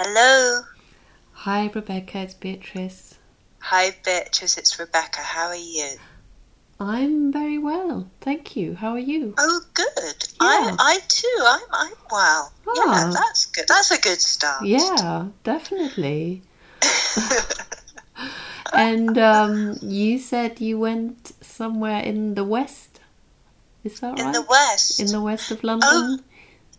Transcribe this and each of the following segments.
Hello. Hi, Rebecca. It's Beatrice. Hi, Beatrice. It's Rebecca. How are you? I'm very well, thank you. How are you? Oh, good. I, I too. I'm, I'm well. Yeah, Ah. that's good. That's a good start. Yeah, definitely. and um, you said you went somewhere in the west. Is that In right? In the west. In the west of London. Oh,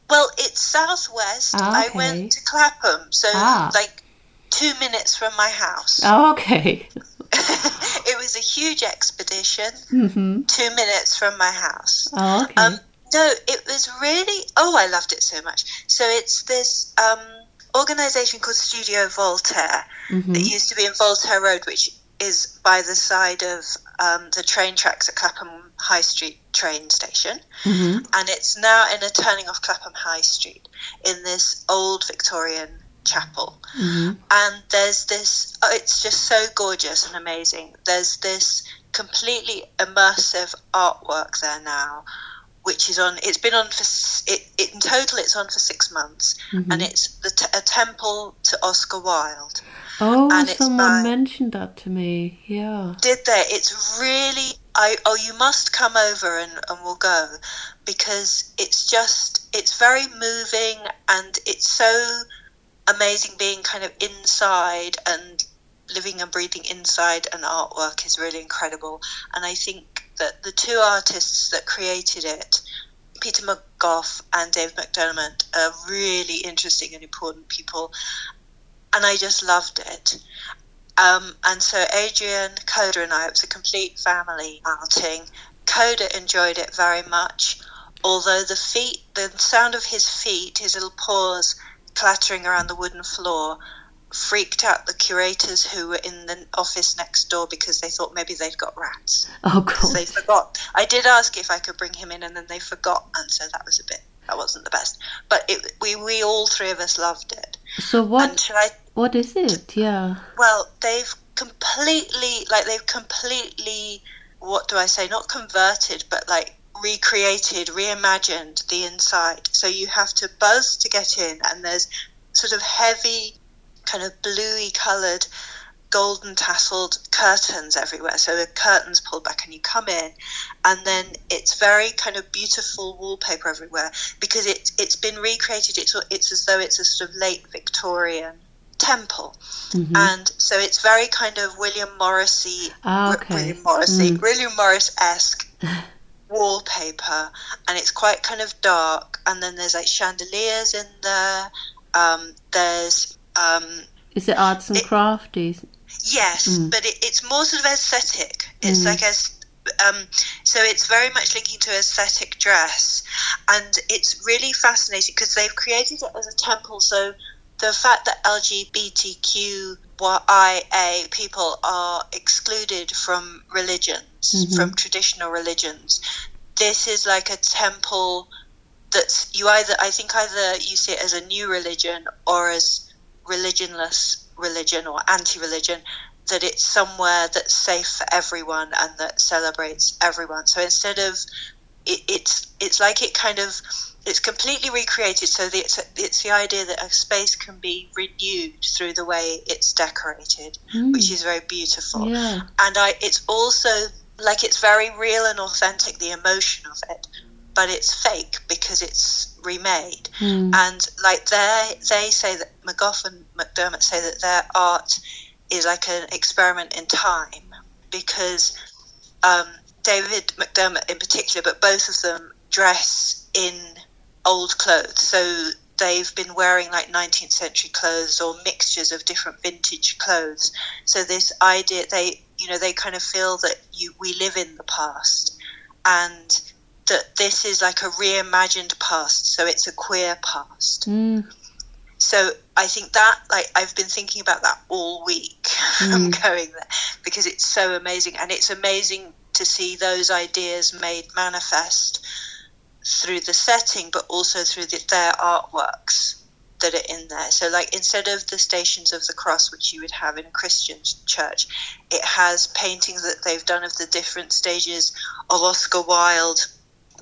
well, it's southwest. Ah, I went to Clapham, so Ah. like two minutes from my house. Oh, okay. it was a huge expedition. hmm Two minutes from my house. Oh, okay. Um, no, it was really. Oh, I loved it so much. So it's this um, organization called Studio Voltaire hmm that used to be in Voltaire Road, which is by the side of um, the train tracks at Clapham High Street train station, hmm and it's now in a turning off Clapham High Street in this old Victorian chapel. hmm And there's this. Oh, it's just so gorgeous and amazing. There's this completely immersive artwork there now. Which is on? It's been on for it, it in total. It's on for six months, hmm and it's the t- a temple to Oscar Wilde. Oh, someone by- mentioned that to me. Yeah. did there. It's really. I oh, you must come over and, and we'll go because it's just it's very moving and it's so amazing being kind of inside and living and breathing inside an artwork is really incredible. And I think that the two artists that created it, Peter McGough and Dave McDermott, are really interesting and important people. And I just loved it. Um, and so Adrian, Coda, and I, it was a complete family outing. Coda enjoyed it very much, although the feet, the sound of his feet, his little paws clattering around the wooden floor, freaked out the curators who were in the office next door because they thought maybe they'd got rats. Oh, Because they forgot. I did ask if I could bring him in, and then they forgot, and so that was a bit. That wasn't the best, but it, we we all three of us loved it. So what? I What is it? Yeah. well, they've completely, like, they've completely, what do I say, not converted, but like recreated, reimagined the inside. So you have to buzz to get in, and there's sort of heavy, kind of bluey coloured, golden tasseled curtains everywhere. So the curtains pulled back, and you come in, and then it's very kind of beautiful wallpaper everywhere because it's it's been recreated. It's it's as though it's a sort of late Victorian temple hmm and so it's very kind of William Morrissey, Ah, okay. William Morrissey, Mm. William Morris esque wallpaper, and it's quite kind of dark. And then there's like chandeliers in there. Um, there's um, Is it arts and It- crafty? Yes, Mm. but it, it's more sort of aesthetic. It's Mm. like as um, so it's very much linking to aesthetic dress, and it's really fascinating because they've created it as a temple. So the fact that LGBTQIA people are excluded from religions, Mhm. from traditional religions, this is like a temple that's you either I think either you see it as a new religion or as religionless religion or anti-religion that it's somewhere that's safe for everyone and that celebrates everyone so instead of it, it's it's like it kind of it's completely recreated so that it's, it's the idea that a space can be renewed through the way it's decorated Mm. which is very beautiful Yeah. and I it's also like it's very real and authentic the emotion of it but it's fake because it's remade Mm. and like they they say that McGough and McDermott say that their art is like an experiment in time because um, David McDermott in particular, but both of them dress in old clothes. So they've been wearing like 19th century clothes or mixtures of different vintage clothes. So this idea, they you know they kind of feel that you we live in the past and that this is like a reimagined past. So it's a queer past. Mm. So I think that, like, I've been thinking about that all week. I'm Mm. going there because it's so amazing, and it's amazing to see those ideas made manifest through the setting, but also through the, their artworks that are in there. So, like, instead of the Stations of the Cross, which you would have in a Christian church, it has paintings that they've done of the different stages of Oscar Wilde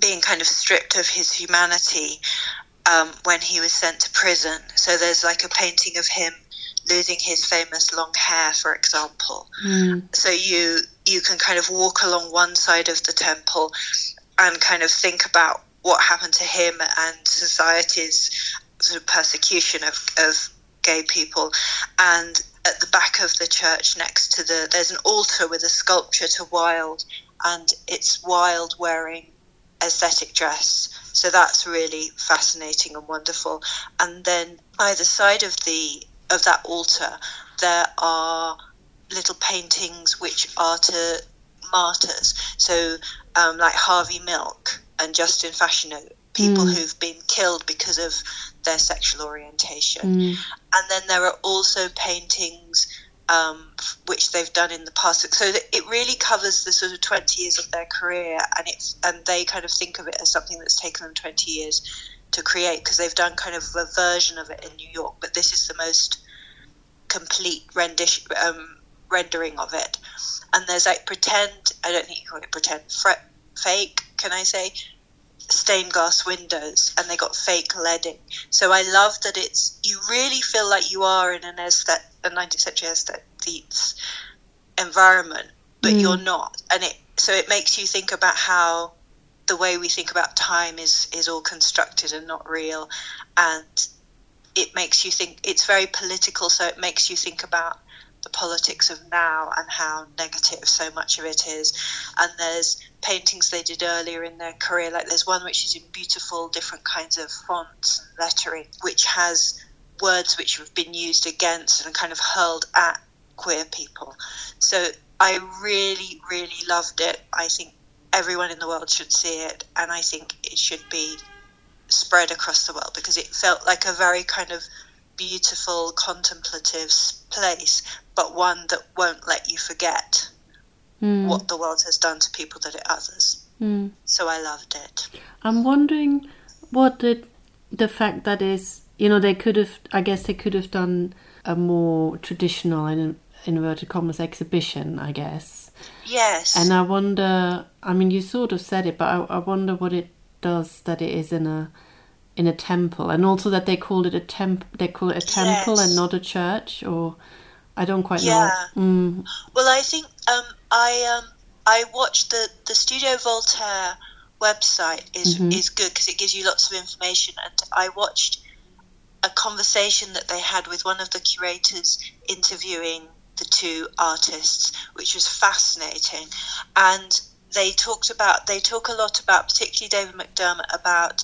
being kind of stripped of his humanity um, when he was sent to prison. So there's like a painting of him losing his famous long hair, for example. Mm. So you you can kind of walk along one side of the temple and kind of think about what happened to him and society's sort of persecution of, of gay people. And at the back of the church, next to the there's an altar with a sculpture to Wilde, and it's Wilde wearing aesthetic dress. So that's really fascinating and wonderful. And then either side of the of that altar, there are little paintings which are to martyrs. So um, like Harvey Milk and Justin Fashanu, people Mm. who've been killed because of their sexual orientation. Mm. And then there are also paintings um, which they've done in the past. So it really covers the sort of 20 years of their career, and it's and they kind of think of it as something that's taken them 20 years to create because they've done kind of a version of it in New York, but this is the most complete rendition um, rendering of it. And there's like pretend. I don't think you call it pretend. Fre- fake. Can I say? Stained glass windows and they got fake leading. So I love that it's you really feel like you are in an aesthetic, a 19th century aesthetes environment, but Mm. you're not. And it so it makes you think about how the way we think about time is is all constructed and not real, and it makes you think it's very political. So it makes you think about the politics of now and how negative so much of it is. And there's paintings they did earlier in their career, like there's one which is in beautiful different kinds of fonts and lettering, which has words which have been used against and kind of hurled at queer people. So I really, really loved it. I think everyone in the world should see it, and I think it should be spread across the world because it felt like a very kind of beautiful, contemplative place, but one that won't let you forget Mm. what the world has done to people that it others. Mm. So I loved it. I'm wondering what the the fact that is, you know, they could have. I guess they could have done a more traditional in inverted commas exhibition. I guess, Yes. and I wonder. I mean, you sort of said it, but I, I wonder what it does that it is in a in a temple, and also that they called it a temp. They call it a temple Yes. and not a church, or I don't quite Yeah. know. Mm. Well, I think um, I um, I watched the the Studio Voltaire website is Mhm. is good because it gives you lots of information, and I watched a conversation that they had with one of the curators interviewing the two artists, which was fascinating, and they talked about they talk a lot about particularly David McDermott about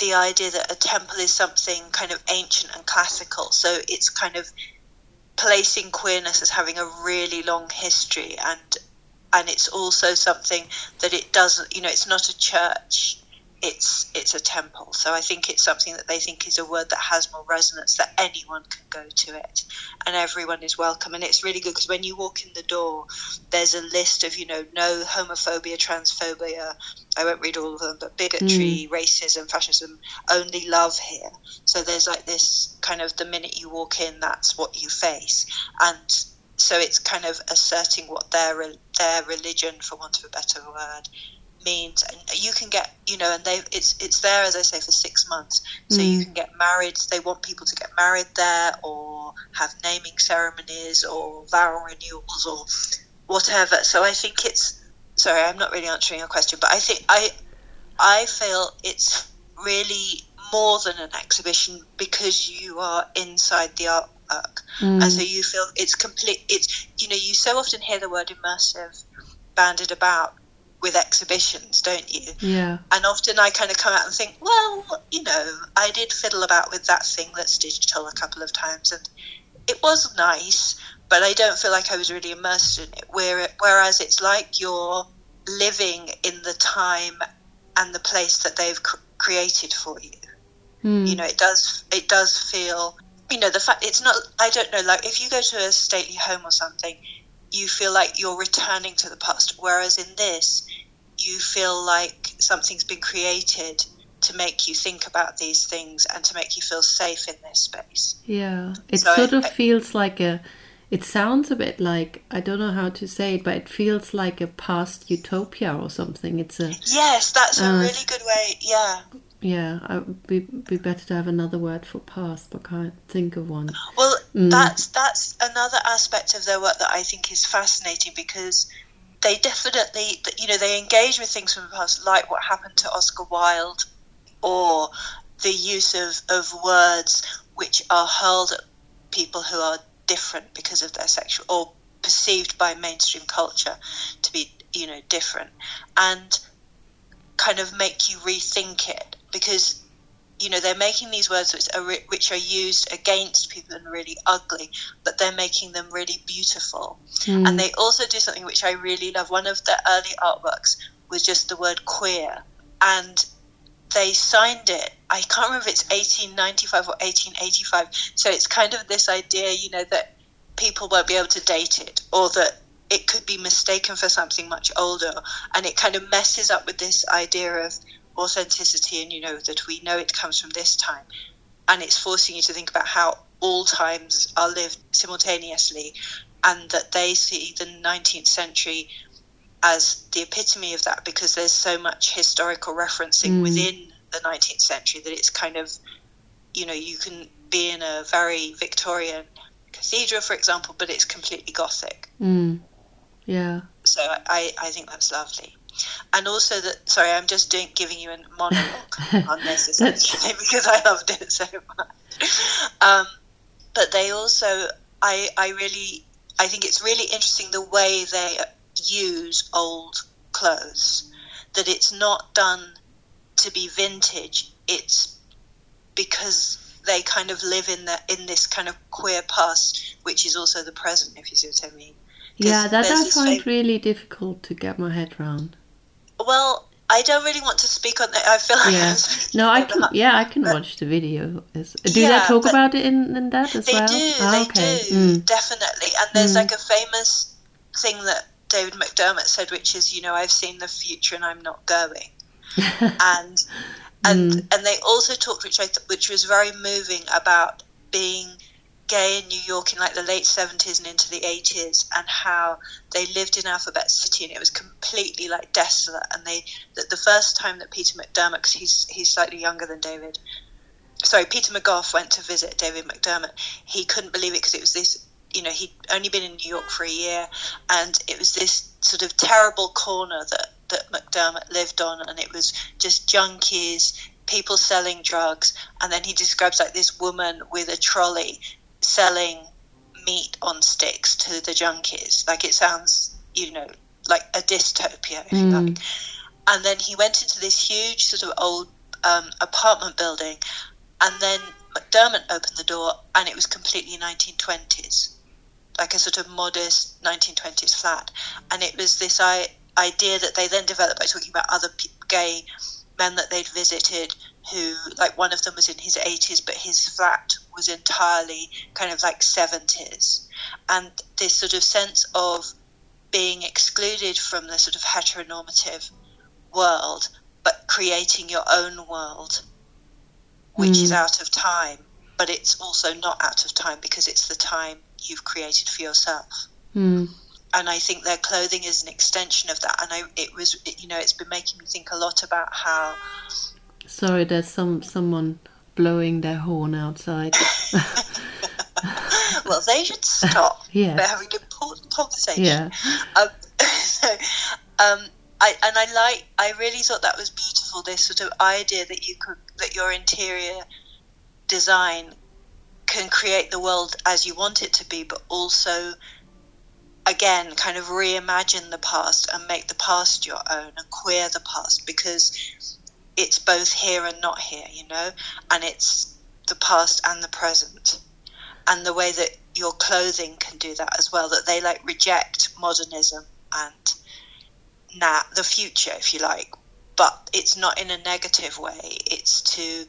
the idea that a temple is something kind of ancient and classical, so it's kind of placing queerness as having a really long history and and it's also something that it doesn't you know it's not a church it's it's a temple. So i think it's something that they think is a word that has more resonance that anyone can go to it. And everyone is welcome. And it's really good because when you walk in the door there's a list of you know no homophobia transphobia i won't read all of them but bigotry hmm. racism fascism only love here. So there's like this kind of the minute you walk in that's what you face. And so it's kind of asserting what their their religion for want of a better word means and you can get you know and they it's it's there as i say for six months so you Mm. can get married they want people to get married there or have naming ceremonies or vow renewals or whatever so i think it's sorry i'm not really answering your question but i think i i feel it's really more than an exhibition because you are inside the artwork Mm. and so you feel it's complete it's you know you so often hear the word immersive banded about with exhibitions don't you Yeah. and often i kind of come out and think well you know i did fiddle about with that thing that's digital a couple of times and it was nice but i don't feel like i was really immersed in it Where, whereas it's like you're living in the time and the place that they've cr- created for you Mm. you know it does it does feel you know the fact it's not i don't know like if you go to a stately home or something you feel like you're returning to the past whereas in this you feel like something's been created to make you think about these things and to make you feel safe in this space Yeah, it So I- sort of I- feels like a. It sounds a bit like I don't know how to say it, but it feels like a past utopia or something. It's a yes that's a Uh, really good way yeah yeah, it would be, be better to have another word for past, but can't think of one. Well, mm. that's that's another aspect of their work that I think is fascinating because they definitely, you know, they engage with things from the past, like what happened to Oscar Wilde, or the use of, of words which are hurled at people who are different because of their sexual or perceived by mainstream culture to be, you know, different, and kind of make you rethink it because you know they're making these words which are which are used against people and really ugly but they're making them really beautiful mm. and they also do something which i really love one of the early artworks was just the word queer and they signed it i can't remember if it's 1895 or 1885 so it's kind of this idea you know that people won't be able to date it or that it could be mistaken for something much older and it kind of messes up with this idea of authenticity and you know that we know it comes from this time and it's forcing you to think about how all times are lived simultaneously and that they see the 19th century as the epitome of that because there's so much historical referencing mm. within the 19th century that it's kind of you know you can be in a very victorian cathedral for example but it's completely gothic mm. yeah so I, I think that's lovely and also that sorry i'm just doing giving you a monologue on this essentially because i loved it so much. Um, but they also i i really i think it's really interesting the way they use old clothes that it's not done to be vintage. It's because they kind of live in the in this kind of queer past which is also the present if you see what i mean. Yeah that i find really difficult to get my head around well, I don't really want to speak on that. I feel like yeah. no, I can. Yeah, I can watch the video. Do yeah, they talk about it in, in that as they well? Do, oh, they okay. do. Mm. Definitely. And there's mm. like a famous thing that David McDermott said, which is, you know, I've seen the future and I'm not going. and and mm. and they also talked, which I th- which was very moving about being gay in New York in like the late 70s and into the 80s and how they lived in Alphabet City and it was completely like desolate. And they that the first time that Peter McDermott because he's he's slightly younger than David sorry Peter McGough went to visit David McDermott he couldn't believe it because it was this you know he'd only been in New York for a year and it was this sort of terrible corner that that McDermott lived on and it was just junkies people selling drugs and then he describes like this woman with a trolley selling meat on sticks to the junkies. Like it sounds, you know, like a dystopia, if mm. you like. And then he went into this huge sort of old um, apartment building, and then McDermott opened the door, and it was completely 1920s, like a sort of modest 1920s flat. And it was this I- idea that they then developed by talking about other p- gay men that they'd visited who like one of them was in his 80s but his flat was entirely kind of like 70s and this sort of sense of being excluded from the sort of heteronormative world but creating your own world which mm. is out of time but it's also not out of time because it's the time you've created for yourself mm. and I think their clothing is an extension of that and I it was you know it's been making me think a lot about how Sorry, there's some someone blowing their horn outside. well, they should stop. yeah. They're having an important conversation. Yeah. Um, so, um, I, and I like, I really thought that was beautiful. This sort of idea that you could, that your interior design can create the world as you want it to be, but also, again, kind of reimagine the past and make the past your own and queer the past because it's both here and not here, you know, and it's the past and the present. And the way that your clothing can do that as well, that they like reject modernism and now the future, if you like, but it's not in a negative way. It's to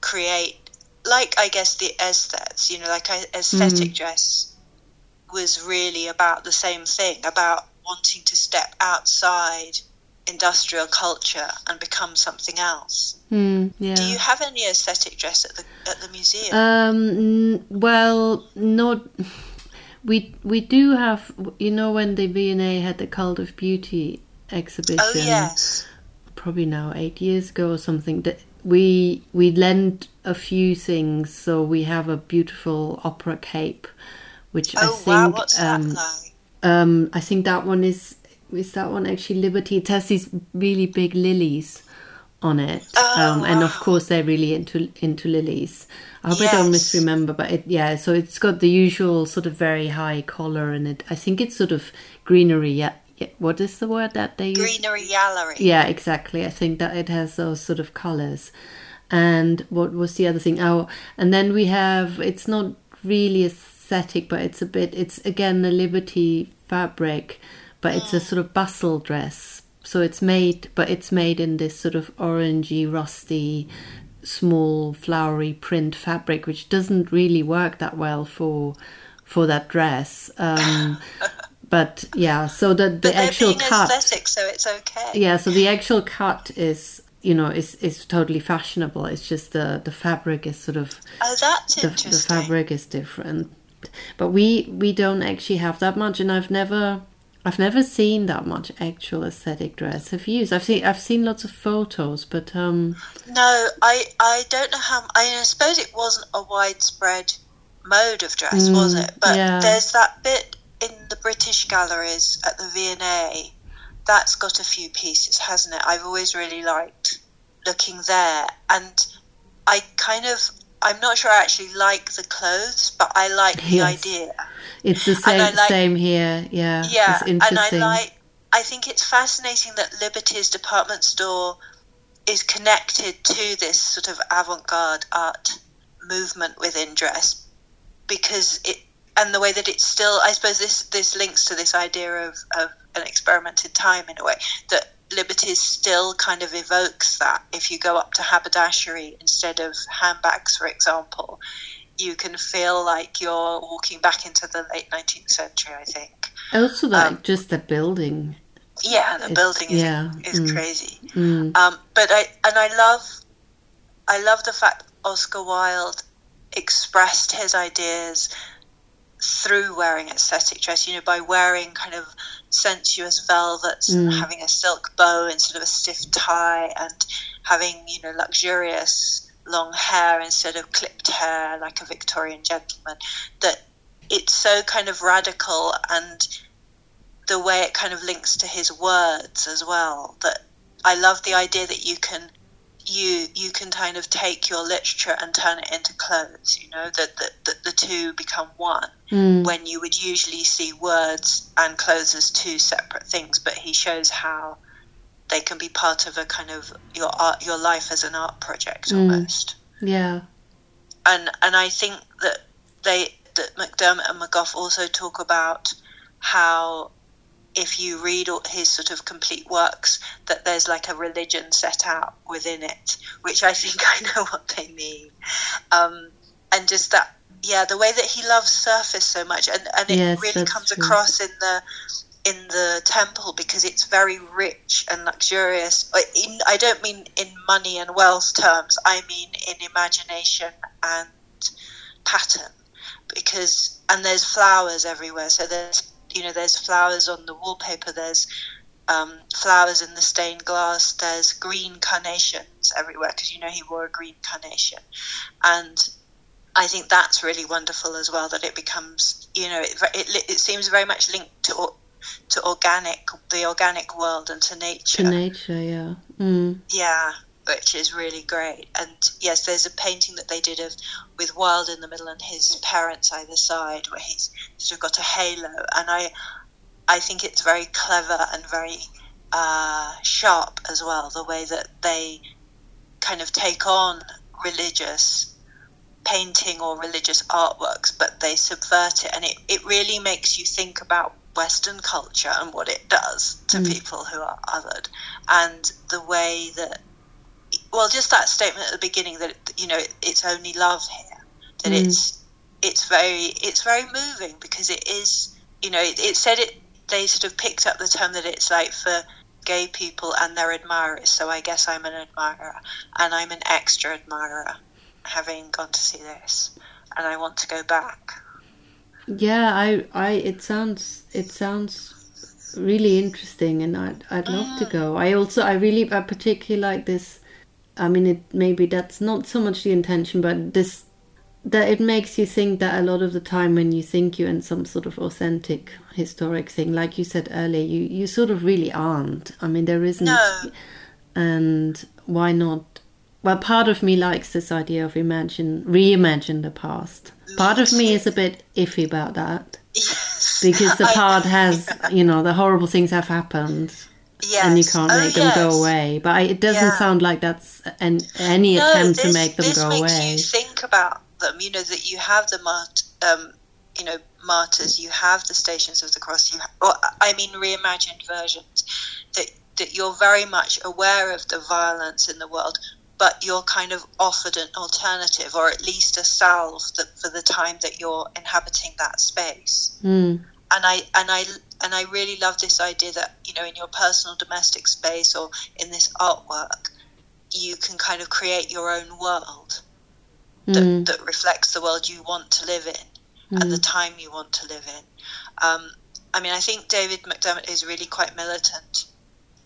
create, like I guess the aesthetics, you know, like aesthetic mm. dress was really about the same thing, about wanting to step outside industrial culture and become something else. Mm, yeah. Do you have any aesthetic dress at the at the museum? Um, well, not. We we do have you know when the V&A had the Cult of Beauty exhibition. Oh yes. Probably now eight years ago or something. That we we lend a few things. So we have a beautiful opera cape, which I Oh think wow, um, like? um, I think that one is is that one actually Liberty. It has these really big lilies on it, Oh, um, and of course they're really into into lilies. I hope I don't misremember, but it, yeah. So it's got the usual sort of very high collar, and it. I think it's sort of greenery. Yeah, yeah. What is the word that they use? Greenery-yallery. Yeah, exactly. I think that it has those sort of colors. And what was the other thing? Oh, and then we have it's not really aesthetic, but it's a bit. It's again a Liberty fabric, but it's a sort of bustle dress. So it's made, but it's made in this sort of orangey, rusty, small, flowery print fabric, which doesn't really work that well for for that dress. Um, but yeah, so the the But actual cut aesthetic, so it's okay. yeah so the actual cut is you know is is totally fashionable it's just the the fabric is sort of Oh, that's the, the fabric is different but we we don't actually have that much and i've never i've never seen that much actual aesthetic dress have you i've seen i've seen lots of photos but um No, I I don't know how. I, suppose it wasn't a widespread mode of dress, was it? But Mm, yeah. there's that bit in the British galleries at the V&A that's got a few pieces, hasn't it? I've always really liked looking there, and I kind of. I'm not sure I actually like the clothes, but I like the Yes. idea. It's the same like- same here yeah Yeah, it's and I interesting like. I think it's fascinating that Liberty's department store is connected to this sort of avant-garde art movement within dress because it and the way that it's still. I suppose this this links to this idea of of an experimented time in a way that Liberty's still kind of evokes that. If you go up to haberdashery instead of handbags, for example, you can feel like you're walking back into the late 19th century. I think. also like um, just the building Yeah, the It- building is, yeah, is mm. crazy. mm. Um, but I and I love I love the fact Oscar Wilde expressed his ideas through wearing aesthetic dress. You know, by wearing kind of sensuous velvets and Mm. having a silk bow instead of a stiff tie, and having you know luxurious long hair instead of clipped hair like a Victorian gentleman. That it's so kind of radical and the way it kind of links to his words as well that I love the idea that you can you you can kind of take your literature and turn it into clothes you know that that, that the two become one Mm. when you would usually see words and clothes as two separate things but he shows how they can be part of a kind of your art your life as an art project Mm. almost yeah and and I think that they that McDermott and McGough also talk about how if you read all his sort of complete works that there's like a religion set out within it which I think I know what they mean um, and just that yeah the way that he loves surface so much and, and it Yes, really comes true. across in the in the temple because it's very rich and luxurious. In, I don't mean in money and wealth terms. I mean in imagination and pattern. Because and there's flowers everywhere. So there's you know there's flowers on the wallpaper. There's um, flowers in the stained glass. There's green carnations everywhere because you know he wore a green carnation, and I think that's really wonderful as well. That it becomes you know it it, it seems very much linked to to organic the organic world and to nature. to nature yeah mm. Yeah, which is really great. And yes, there's a painting that they did of with Wilde in the middle and his parents either side, where he's sort of got a halo. And I, I think it's very clever and very uh, sharp as well. The way that they kind of take on religious painting or religious artworks, but they subvert it, and it, it really makes you think about Western culture and what it does to Mm. people who are othered, and the way that, well, just that statement at the beginning that you know it, it's only love here, that Mm. it's it's very it's very moving because it is you know it, it said it they sort of picked up the term that it's like for gay people and their admirers. So I guess I'm an admirer, and I'm an extra admirer, having gone to see this, and I want to go back. Yeah, I, I, it sounds, it sounds really interesting, and I'd, I'd love to mm. go. I also, I really, I particularly like this, I mean, it maybe that's not so much the intention, but this that it makes you think that a lot of the time when you think you're in some sort of authentic historic thing, like you said earlier, you you sort of really aren't. I mean, there isn't, No. and why not? Well, part of me likes this idea of imagine, reimagine the past. Part of me is a bit iffy about that Yes. because the part has, you know, the horrible things have happened yes. and you can't Oh, make them go away. But I, it doesn't Yeah. sound like that's an, any No, attempt to make them this go makes away. you think about them. You know that you have the mart, um, you know, martyrs. You have the Stations of the Cross. You, ha- or, I mean, reimagined versions. That that you're very much aware of the violence in the world, but you're kind of offered an alternative, or at least a salve that for the time that you're inhabiting that space. Mm, and I and I and I really love this idea that you know in your personal domestic space or in this artwork you can kind of create your own world that, mm, that reflects the world you want to live in at the time you want to live in. Um, I mean, I think David McDermott is really quite militant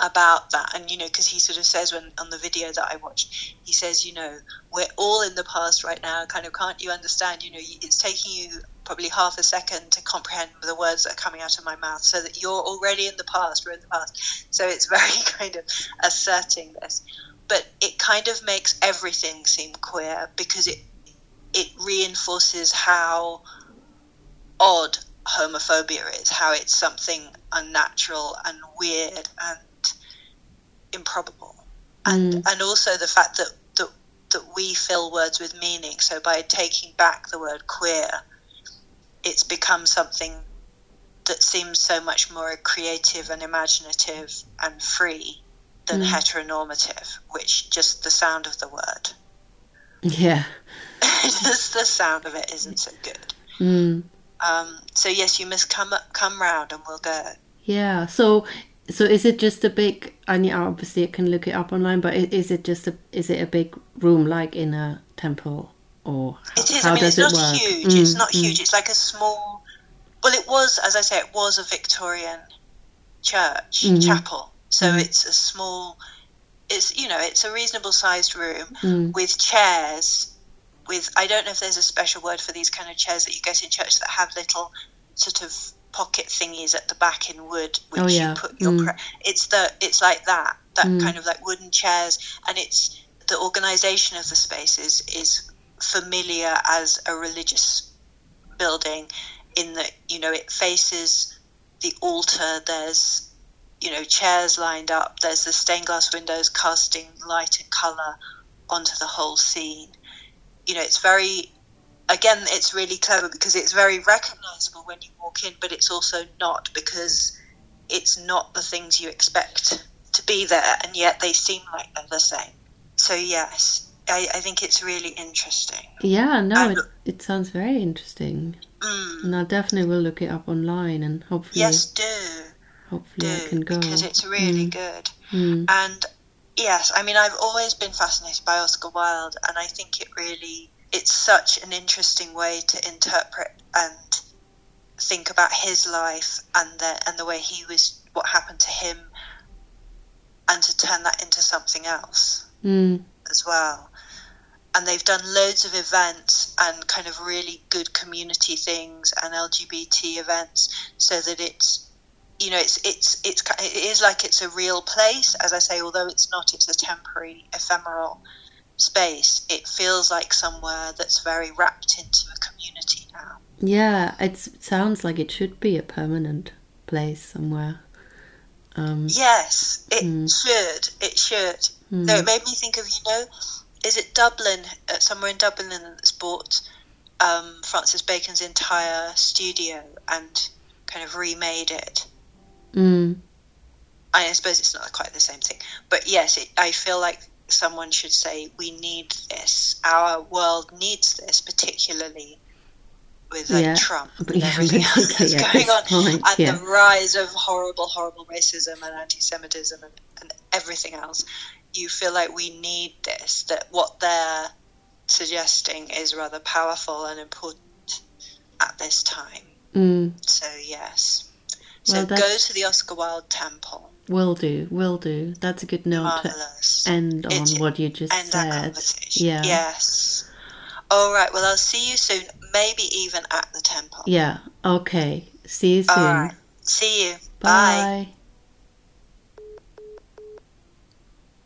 about that, and you know, because he sort of says when on the video that I watched, he says, you know, we're all in the past right now. Kind of, can't you understand? You know, it's taking you probably half a second to comprehend the words that are coming out of my mouth, so that you're already in the past. We're in the past, so it's very kind of asserting this, but it kind of makes everything seem queer because it it reinforces how odd homophobia is, how it's something unnatural and weird and improbable. And Mm. and also the fact that, that that we fill words with meaning. So by taking back the word queer, it's become something that seems so much more creative and imaginative and free than Mm. heteronormative, which just the sound of the word. yeah. just the sound of it isn't so good. Mm. Um, so yes, you must come come round and we'll go. Yeah. So, so is it just a big? I mean, obviously, I can look it up online. But is it just a? Is it a big room like in a temple, or how, It is. how I mean, does it's it not work? huge. It's Mm, not mm. huge. It's like a small. Well, it was, as I say, it was a Victorian church Mhm. chapel. So Mhm. it's a small. It's you know it's a reasonable sized room Mm. with chairs. With I don't know if there's a special word for these kind of chairs that you get in church that have little sort of pocket thingies at the back in wood, which Oh, yeah. you put your. Mm. Pre- it's the it's like that that Mm. kind of like wooden chairs, and it's the organisation of the space is is familiar as a religious building in that you know it faces the altar there's you know chairs lined up there's the stained glass windows casting light and color onto the whole scene you know it's very again it's really clever because it's very recognizable when you walk in but it's also not because it's not the things you expect to be there and yet they seem like they're the same so yes i, I think it's really interesting Yeah. No, it, it sounds very interesting, mm. and I definitely will look it up online, and hopefully, yes do hopefully, I can go because it's really Mm. good. Mm. And yes, I mean I've always been fascinated by Oscar Wilde, and I think it really it's such an interesting way to interpret and think about his life and the and the way he was what happened to him, and to turn that into something else Mm. as well. And they've done loads of events and kind of really good community things and LGBT events, so that it's, you know, it's it's it's it is like it's a real place. As I say, although it's not, it's a temporary, ephemeral space. It feels like somewhere that's very wrapped into a community now. Yeah, it sounds like it should be a permanent place somewhere. Um, Yes, it Mm. should. It should. mm. No, it made me think of you know, is it Dublin? Uh, somewhere in Dublin that's bought um, Francis Bacon's entire studio and kind of remade it. Mm. I suppose it's not quite the same thing, but yes, it, I feel like someone should say we need this. Our world needs this, particularly with like Yeah, Trump and yeah, everything else that's at going on, point, and yeah. the rise of horrible, horrible racism and anti-Semitism and, and everything else. You feel like we need this. That what they're suggesting is rather powerful and important at this time. Mm. So yes. So Well, go to the Oscar Wilde Temple. Will do, will do. That's a good note Marvelous. to end on what you just said. Yeah. Yes. All right. Well, I'll see you soon. Maybe even at the temple. Yeah. Okay. See you soon. Right. See you. Bye. Bye.